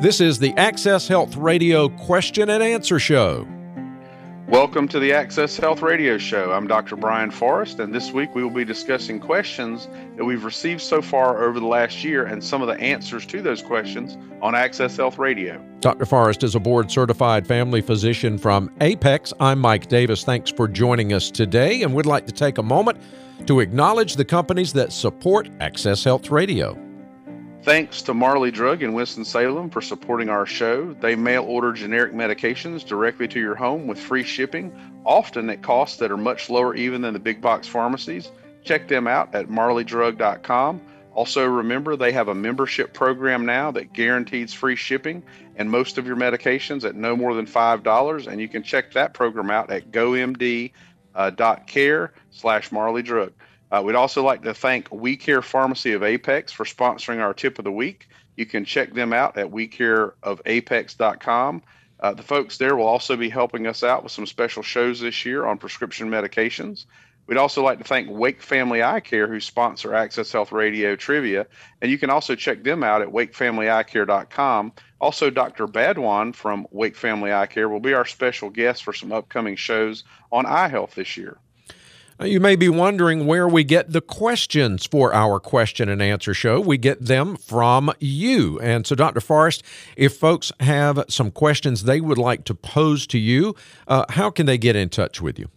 This is the Access Health Radio question and answer show. Welcome to the Access Health Radio Show. I'm Dr. Brian Forrest, and this week we will be discussing questions that we've received so far over the last year and some of the answers to those questions on Access Health Radio. Dr. Forrest is a board certified family physician from Apex. I'm Mike Davis. Thanks for joining us today, and we'd like to take a moment to acknowledge the companies that support Access Health Radio. Thanks to Marley Drug in Winston-Salem for supporting our show. They mail order generic medications directly to your home with free shipping, often at costs that are much lower even than the big box pharmacies. Check them out at marleydrug.com. Also, remember they have a membership program now that guarantees free shipping and most of your medications at no more than $5. And you can check that program out at gomd.care uh, slash marleydrug. Uh, we'd also like to thank We Care Pharmacy of Apex for sponsoring our tip of the week. You can check them out at wecareofapex.com. Uh, the folks there will also be helping us out with some special shows this year on prescription medications. We'd also like to thank Wake Family Eye Care, who sponsor Access Health Radio Trivia. And you can also check them out at wakefamilyeyecare.com. Also, Dr. Badwan from Wake Family Eye Care will be our special guest for some upcoming shows on eye health this year. You may be wondering where we get the questions for our question and answer show. We get them from you. And so, Dr. Forrest, if folks have some questions they would like to pose to you, uh, how can they get in touch with you?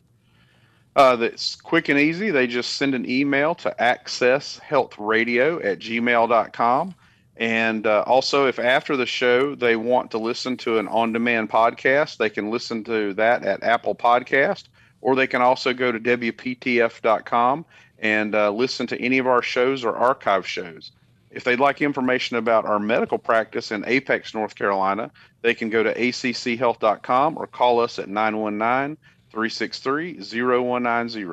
Uh, that's quick and easy. They just send an email to accesshealthradio at gmail.com. And uh, also, if after the show they want to listen to an on demand podcast, they can listen to that at Apple Podcast or they can also go to WPTF.com and uh, listen to any of our shows or archive shows. If they'd like information about our medical practice in Apex, North Carolina, they can go to acchealth.com or call us at 919 363 0190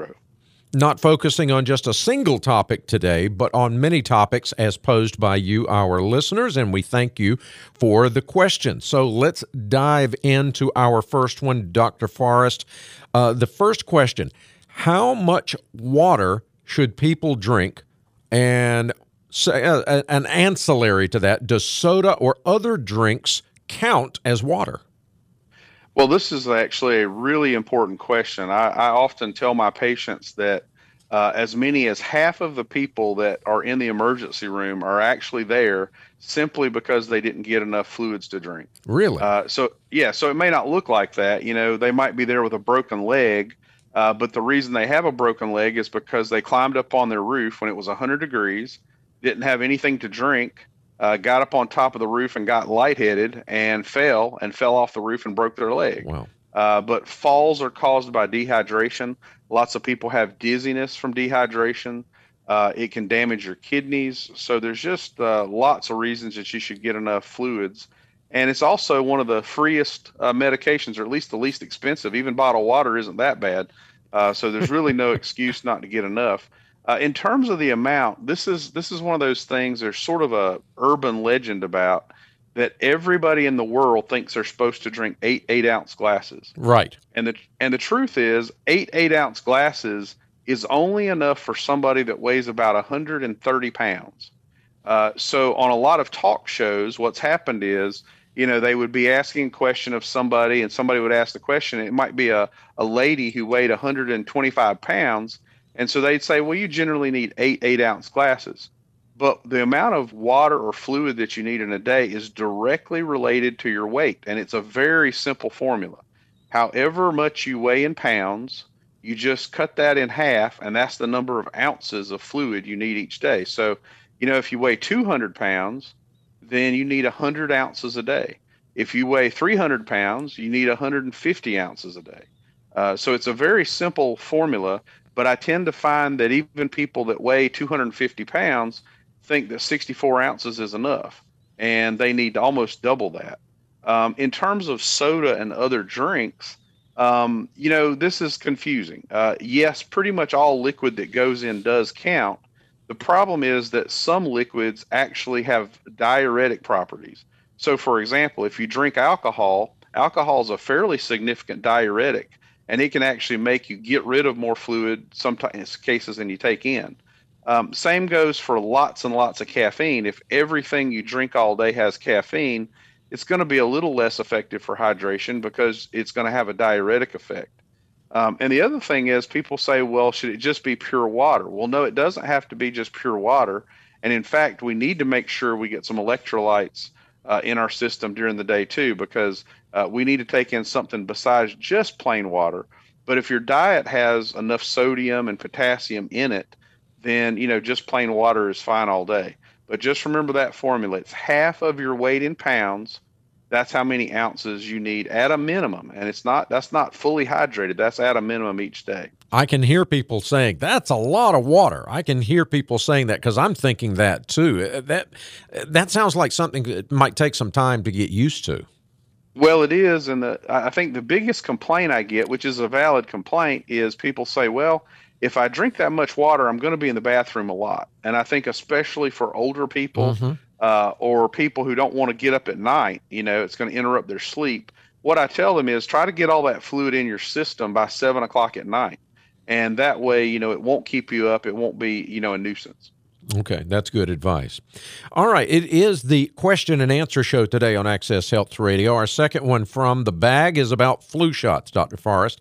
not focusing on just a single topic today, but on many topics as posed by you, our listeners, and we thank you for the question. So let's dive into our first one, Dr. Forrest. Uh, the first question How much water should people drink? And say, uh, an ancillary to that, does soda or other drinks count as water? Well, this is actually a really important question. I, I often tell my patients that uh, as many as half of the people that are in the emergency room are actually there simply because they didn't get enough fluids to drink. Really? Uh, so, yeah, so it may not look like that. You know, they might be there with a broken leg, uh, but the reason they have a broken leg is because they climbed up on their roof when it was 100 degrees, didn't have anything to drink, uh, got up on top of the roof and got lightheaded and fell and fell off the roof and broke their leg. Wow. Uh, but falls are caused by dehydration. Lots of people have dizziness from dehydration. Uh, it can damage your kidneys. So there's just uh, lots of reasons that you should get enough fluids. And it's also one of the freest uh, medications, or at least the least expensive. Even bottled water isn't that bad. Uh, so there's really no excuse not to get enough. Uh, in terms of the amount, this is this is one of those things. There's sort of a urban legend about that everybody in the world thinks they're supposed to drink eight eight ounce glasses. Right. And the and the truth is, eight eight ounce glasses is only enough for somebody that weighs about 130 pounds. Uh, so on a lot of talk shows, what's happened is, you know, they would be asking a question of somebody, and somebody would ask the question. It might be a, a lady who weighed 125 pounds, and so they'd say, well, you generally need eight eight ounce glasses. But the amount of water or fluid that you need in a day is directly related to your weight, and it's a very simple formula. However much you weigh in pounds, you just cut that in half, and that's the number of ounces of fluid you need each day. So, you know, if you weigh 200 pounds, then you need 100 ounces a day. If you weigh 300 pounds, you need 150 ounces a day. Uh, so it's a very simple formula, but I tend to find that even people that weigh 250 pounds think that 64 ounces is enough, and they need to almost double that. Um, in terms of soda and other drinks, um, you know, this is confusing. Uh, yes, pretty much all liquid that goes in does count. The problem is that some liquids actually have diuretic properties. So, for example, if you drink alcohol, alcohol is a fairly significant diuretic, and it can actually make you get rid of more fluid sometimes cases than you take in. Um, same goes for lots and lots of caffeine. If everything you drink all day has caffeine, it's going to be a little less effective for hydration because it's going to have a diuretic effect. Um, and the other thing is, people say, well, should it just be pure water? Well, no, it doesn't have to be just pure water. And in fact, we need to make sure we get some electrolytes uh, in our system during the day too, because uh, we need to take in something besides just plain water. But if your diet has enough sodium and potassium in it, then you know just plain water is fine all day. But just remember that formula. It's half of your weight in pounds. That's how many ounces you need at a minimum. And it's not that's not fully hydrated. That's at a minimum each day. I can hear people saying that's a lot of water. I can hear people saying that because I'm thinking that too. Uh, that that sounds like something that might take some time to get used to. Well, it is, and the, I think the biggest complaint I get, which is a valid complaint, is people say, "Well, if I drink that much water, I'm going to be in the bathroom a lot. And I think, especially for older people mm-hmm. uh, or people who don't want to get up at night, you know, it's going to interrupt their sleep. What I tell them is try to get all that fluid in your system by seven o'clock at night. And that way, you know, it won't keep you up. It won't be, you know, a nuisance. Okay, that's good advice. All right, it is the question and answer show today on Access Health Radio. Our second one from the bag is about flu shots, Dr. Forrest.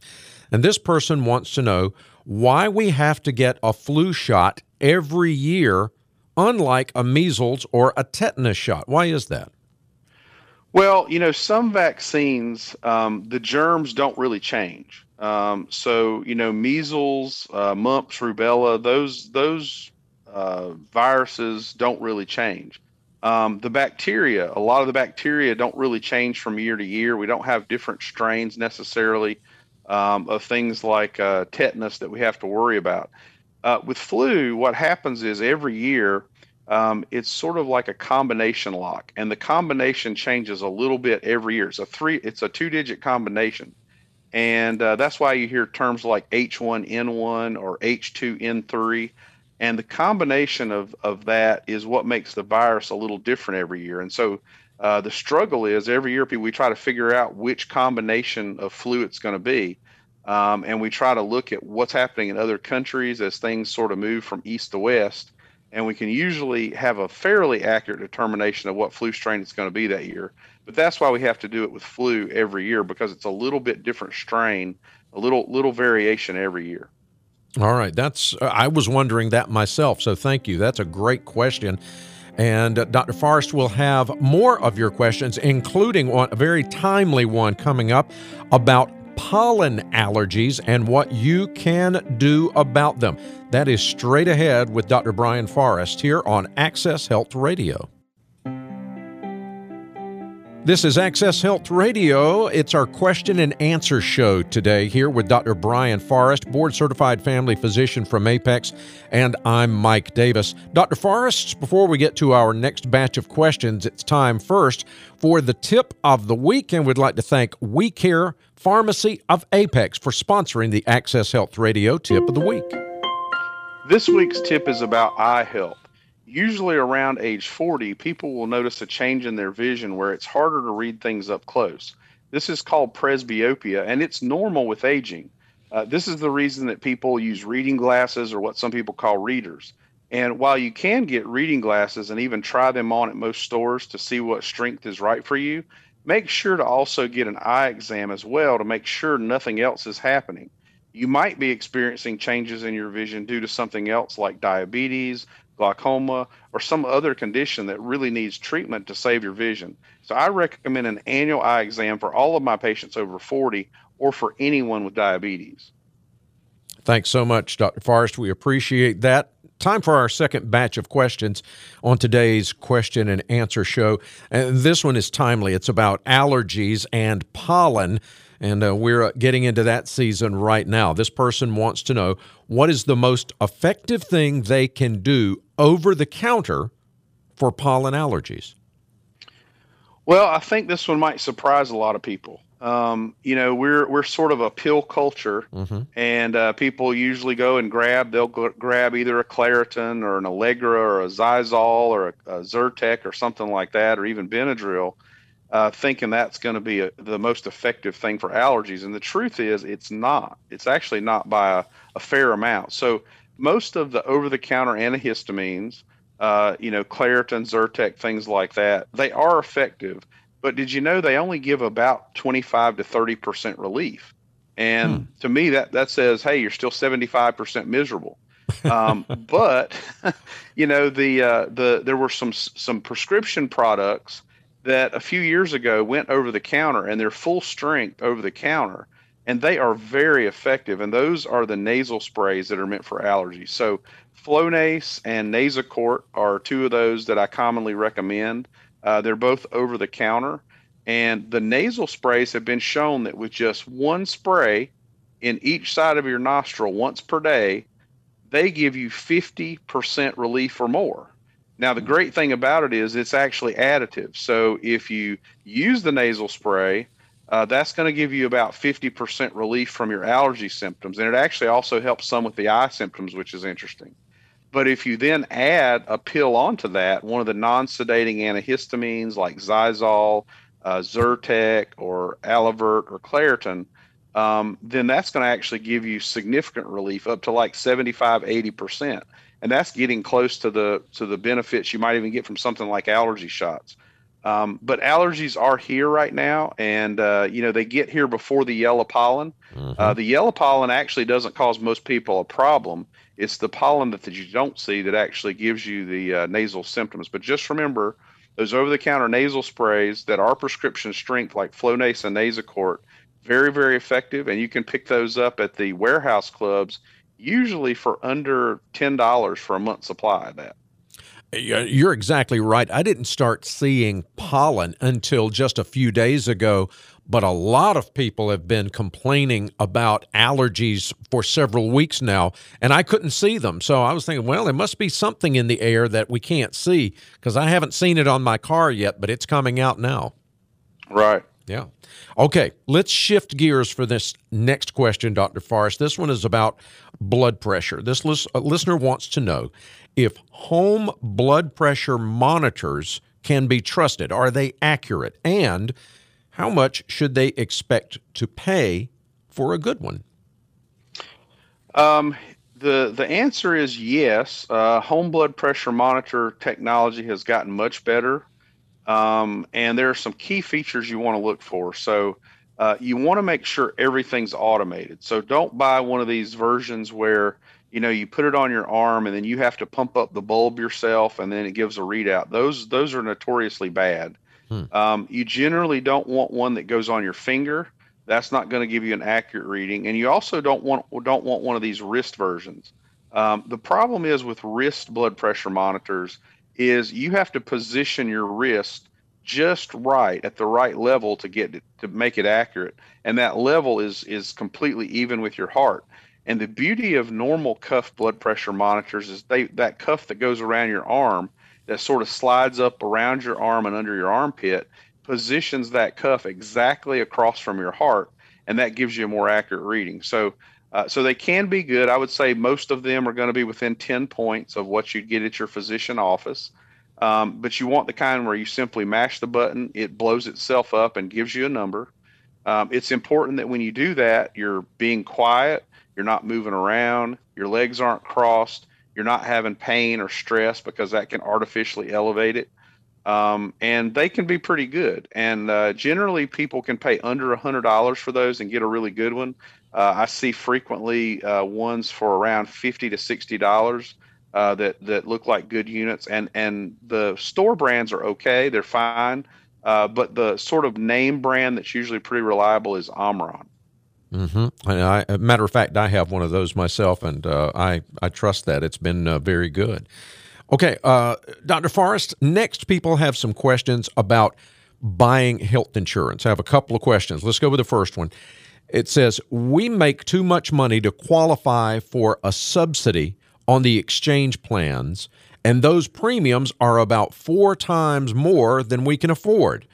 And this person wants to know why we have to get a flu shot every year, unlike a measles or a tetanus shot. Why is that? Well, you know, some vaccines, um, the germs don't really change. Um, so, you know, measles, uh, mumps, rubella, those those uh, viruses don't really change. Um, the bacteria, a lot of the bacteria don't really change from year to year. We don't have different strains necessarily um, of things like uh, tetanus that we have to worry about. Uh, with flu, what happens is every year um, it's sort of like a combination lock, and the combination changes a little bit every year. It's a three, it's a two-digit combination, and uh, that's why you hear terms like H1N1 or H2N3. And the combination of, of that is what makes the virus a little different every year. And so uh, the struggle is every year we try to figure out which combination of flu it's going to be. Um, and we try to look at what's happening in other countries as things sort of move from east to west. And we can usually have a fairly accurate determination of what flu strain it's going to be that year. But that's why we have to do it with flu every year because it's a little bit different strain, a little little variation every year. All right, that's I was wondering that myself. So thank you. That's a great question. And uh, Dr. Forrest will have more of your questions, including one, a very timely one coming up about pollen allergies and what you can do about them. That is straight ahead with Dr. Brian Forrest here on Access Health Radio. This is Access Health Radio. It's our question and answer show today here with Dr. Brian Forrest, board certified family physician from Apex, and I'm Mike Davis. Dr. Forrest, before we get to our next batch of questions, it's time first for the tip of the week, and we'd like to thank We Care Pharmacy of Apex for sponsoring the Access Health Radio tip of the week. This week's tip is about eye health usually around age 40, people will notice a change in their vision where it's harder to read things up close. This is called presbyopia, and it's normal with aging. Uh, this is the reason that people use reading glasses or what some people call readers. And while you can get reading glasses and even try them on at most stores to see what strength is right for you, make sure to also get an eye exam as well to make sure nothing else is happening. You might be experiencing changes in your vision due to something else like diabetes, glaucoma, or some other condition that really needs treatment to save your vision. So I recommend an annual eye exam for all of my patients over 40 or for anyone with diabetes. Thanks so much, Dr. Forrest. We appreciate that. Time for our second batch of questions on today's question and answer show. And this one is timely. It's about allergies and pollen. And uh, we're uh, getting into that season right now. This person wants to know what is the most effective thing they can do over the counter for pollen allergies? Well, I think this one might surprise a lot of people. Um, you know, we're we're sort of a pill culture, mm-hmm. and uh, people usually go and grab. They'll go, grab either a Claritin or an Allegra or a Xyzal or a, a Zyrtec or something like that, or even Benadryl uh, thinking that's going to be a, the most effective thing for allergies. And the truth is, it's not. It's actually not by a, a fair amount. So most of the over-the-counter antihistamines, uh, you know, Claritin, Zyrtec, things like that, they are effective. But did you know they only give about 25 to 30 percent relief? And hmm. to me, that that says, hey, you're still 75 percent miserable. um, but you know the uh, the there were some some prescription products that a few years ago went over the counter and they're full strength over the counter and they are very effective and those are the nasal sprays that are meant for allergies. So flonase and nasacort are two of those that i commonly recommend. Uh, they're both over the counter and the nasal sprays have been shown that with just one spray in each side of your nostril once per day they give you 50% relief or more now, the great thing about it is it's actually additive. So if you use the nasal spray, uh, that's going to give you about 50% relief from your allergy symptoms. And it actually also helps some with the eye symptoms, which is interesting. But if you then add a pill onto that, one of the non sedating antihistamines like Xyzal, uh, Zyrtec, or Alavert, or Claritin, um, then that's going to actually give you significant relief up to like 75, 80% and that's getting close to the to the benefits you might even get from something like allergy shots. Um, but allergies are here right now, and uh, you know they get here before the yellow pollen. Mm-hmm. Uh, the yellow pollen actually doesn't cause most people a problem. It's the pollen that, that you don't see that actually gives you the uh, nasal symptoms. But just remember, those over-the-counter nasal sprays that are prescription strength, like Flonase and Nasacort, very very effective, and you can pick those up at the warehouse clubs usually for under $10 for a month supply of that. You're exactly right. I didn't start seeing pollen until just a few days ago, but a lot of people have been complaining about allergies for several weeks now, and I couldn't see them. So I was thinking, well, there must be something in the air that we can't see because I haven't seen it on my car yet, but it's coming out now. Right. Yeah. Okay, let's shift gears for this next question, Dr. Forrest. This one is about blood pressure. This lis- listener wants to know if home blood pressure monitors can be trusted. Are they accurate? And how much should they expect to pay for a good one? Um, the the answer is yes. Uh, home blood pressure monitor technology has gotten much better um, and there are some key features you want to look for. So uh, you want to make sure everything's automated. So don't buy one of these versions where you know you put it on your arm and then you have to pump up the bulb yourself and then it gives a readout. Those those are notoriously bad. Hmm. Um, you generally don't want one that goes on your finger. That's not going to give you an accurate reading. And you also don't want don't want one of these wrist versions. Um, the problem is with wrist blood pressure monitors is you have to position your wrist just right at the right level to get to make it accurate. And that level is is completely even with your heart. And the beauty of normal cuff blood pressure monitors is they that cuff that goes around your arm that sort of slides up around your arm and under your armpit positions that cuff exactly across from your heart and that gives you a more accurate reading. So uh, so they can be good. I would say most of them are going to be within 10 points of what you'd get at your physician office. Um, but you want the kind where you simply mash the button, it blows itself up and gives you a number. Um, it's important that when you do that, you're being quiet, you're not moving around, your legs aren't crossed, you're not having pain or stress because that can artificially elevate it. Um, and they can be pretty good. And uh, generally, people can pay under a hundred dollars for those and get a really good one. Uh, I see frequently uh, ones for around fifty to sixty dollars uh, that that look like good units, and and the store brands are okay, they're fine, uh, but the sort of name brand that's usually pretty reliable is Omron. Mm-hmm. And I, matter of fact, I have one of those myself, and uh, I I trust that it's been uh, very good. Okay, Dr. Forrest. Next, people have some questions about buying health insurance. I have a couple of questions. Let's go with the first one. It says, We make too much money to qualify for a subsidy on the exchange plans, and those premiums are about four times more than we can afford.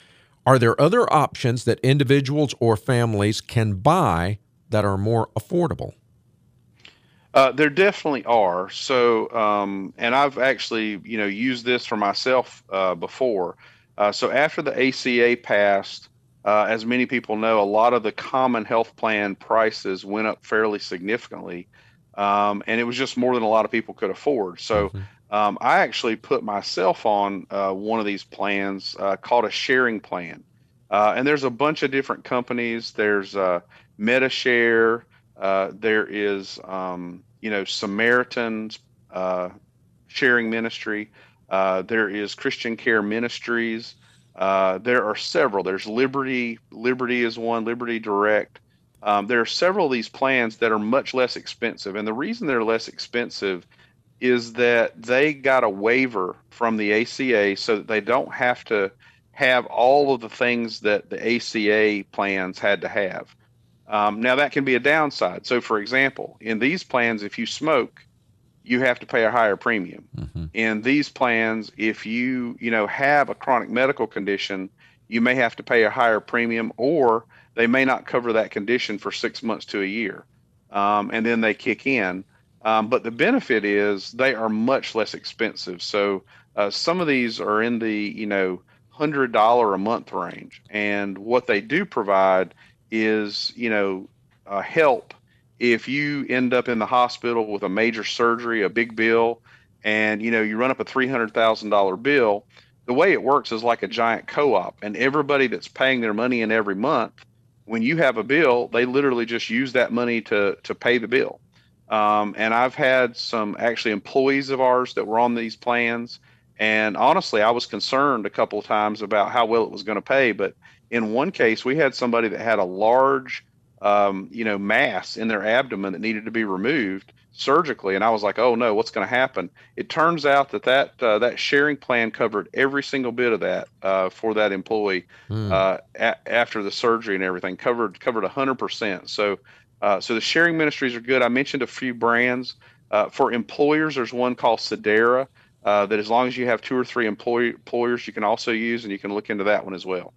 Are there other options that individuals or families can buy that are more affordable? Uh, there definitely are. So, um, and I've actually, you know, used this for myself uh, before. Uh, so after the ACA passed, uh, as many people know, a lot of the common health plan prices went up fairly significantly, um, and it was just more than a lot of people could afford. So mm-hmm. um, I actually put myself on uh, one of these plans uh, called a sharing plan. Uh, and there's a bunch of different companies. There's uh, MediShare. Uh, there is, um, you know, Samaritan's uh, Sharing Ministry. Uh, there is Christian Care Ministries. Uh, there are several. There's Liberty. Liberty is one. Liberty Direct. Um, there are several of these plans that are much less expensive, and the reason they're less expensive is that they got a waiver from the ACA so that they don't have to have all of the things that the ACA plans had to have. Um, now that can be a downside. So, for example, in these plans, if you smoke, you have to pay a higher premium. Mm-hmm. In these plans, if you you know have a chronic medical condition, you may have to pay a higher premium, or they may not cover that condition for six months to a year, um, and then they kick in. Um, but the benefit is they are much less expensive. So uh, some of these are in the you know hundred dollar a month range, and what they do provide is you know uh, help if you end up in the hospital with a major surgery, a big bill, and you know you run up a three hundred thousand dollar bill. The way it works is like a giant co-op, and everybody that's paying their money in every month, when you have a bill, they literally just use that money to to pay the bill. Um, and I've had some actually employees of ours that were on these plans. And honestly, I was concerned a couple of times about how well it was going to pay. But in one case, we had somebody that had a large, um, you know, mass in their abdomen that needed to be removed surgically, and I was like, "Oh no, what's going to happen?" It turns out that that uh, that sharing plan covered every single bit of that uh, for that employee mm. uh, a- after the surgery and everything covered covered hundred percent. So uh, so the sharing ministries are good. I mentioned a few brands. Uh, for employers, there's one called Sedera uh, that as long as you have two or three employee, employers, you can also use, and you can look into that one as well.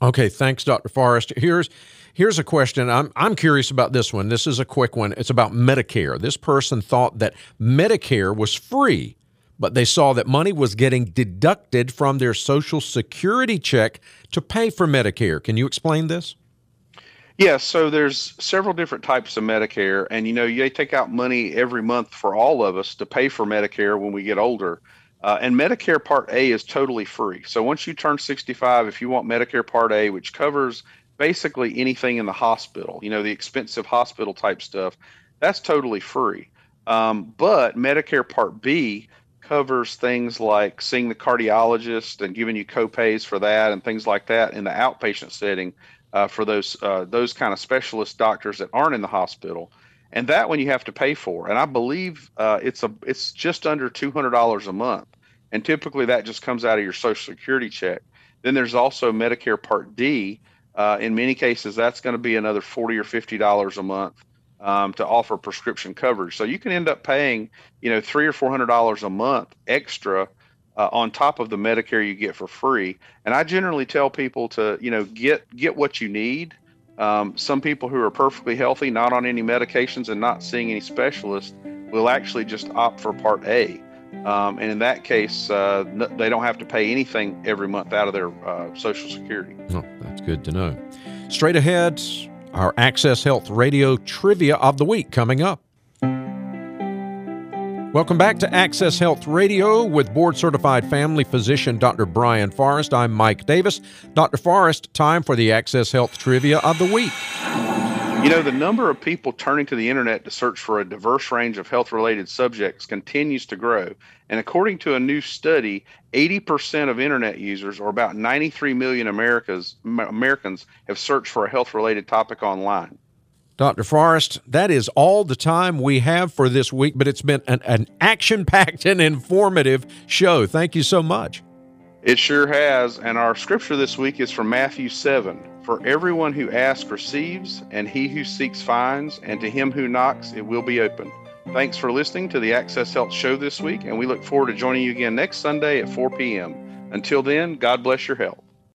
Okay, thanks, Dr. Forrest. Here's here's a question. I'm I'm curious about this one. This is a quick one. It's about Medicare. This person thought that Medicare was free, but they saw that money was getting deducted from their Social Security check to pay for Medicare. Can you explain this? Yeah, so there's several different types of Medicare, and you know they take out money every month for all of us to pay for Medicare when we get older. Uh, and Medicare Part A is totally free. So once you turn 65, if you want Medicare Part A, which covers basically anything in the hospital, you know the expensive hospital type stuff, that's totally free. Um, but Medicare Part B covers things like seeing the cardiologist and giving you copays for that and things like that in the outpatient setting uh, for those uh, those kind of specialist doctors that aren't in the hospital, and that one you have to pay for. And I believe uh, it's a it's just under two hundred dollars a month, and typically that just comes out of your Social Security check. Then there's also Medicare Part D. Uh, in many cases, that's going to be another forty or fifty dollars a month um, to offer prescription coverage. So you can end up paying, you know, three or four hundred dollars a month extra uh, on top of the Medicare you get for free. And I generally tell people to, you know, get get what you need. Um, some people who are perfectly healthy, not on any medications, and not seeing any specialist, will actually just opt for Part A. Um, and in that case, uh, they don't have to pay anything every month out of their uh, Social Security. Good to know. Straight ahead, our Access Health Radio trivia of the week coming up. Welcome back to Access Health Radio with board certified family physician Dr. Brian Forrest. I'm Mike Davis. Dr. Forrest, time for the Access Health Trivia of the Week. You know, the number of people turning to the internet to search for a diverse range of health related subjects continues to grow. And according to a new study, 80% of internet users, or about 93 million Americas, Americans, have searched for a health related topic online. Dr. Forrest, that is all the time we have for this week, but it's been an, an action packed and informative show. Thank you so much. It sure has. And our scripture this week is from Matthew 7 For everyone who asks receives, and he who seeks finds, and to him who knocks it will be opened. Thanks for listening to the Access Health Show this week, and we look forward to joining you again next Sunday at 4 p.m. Until then, God bless your health.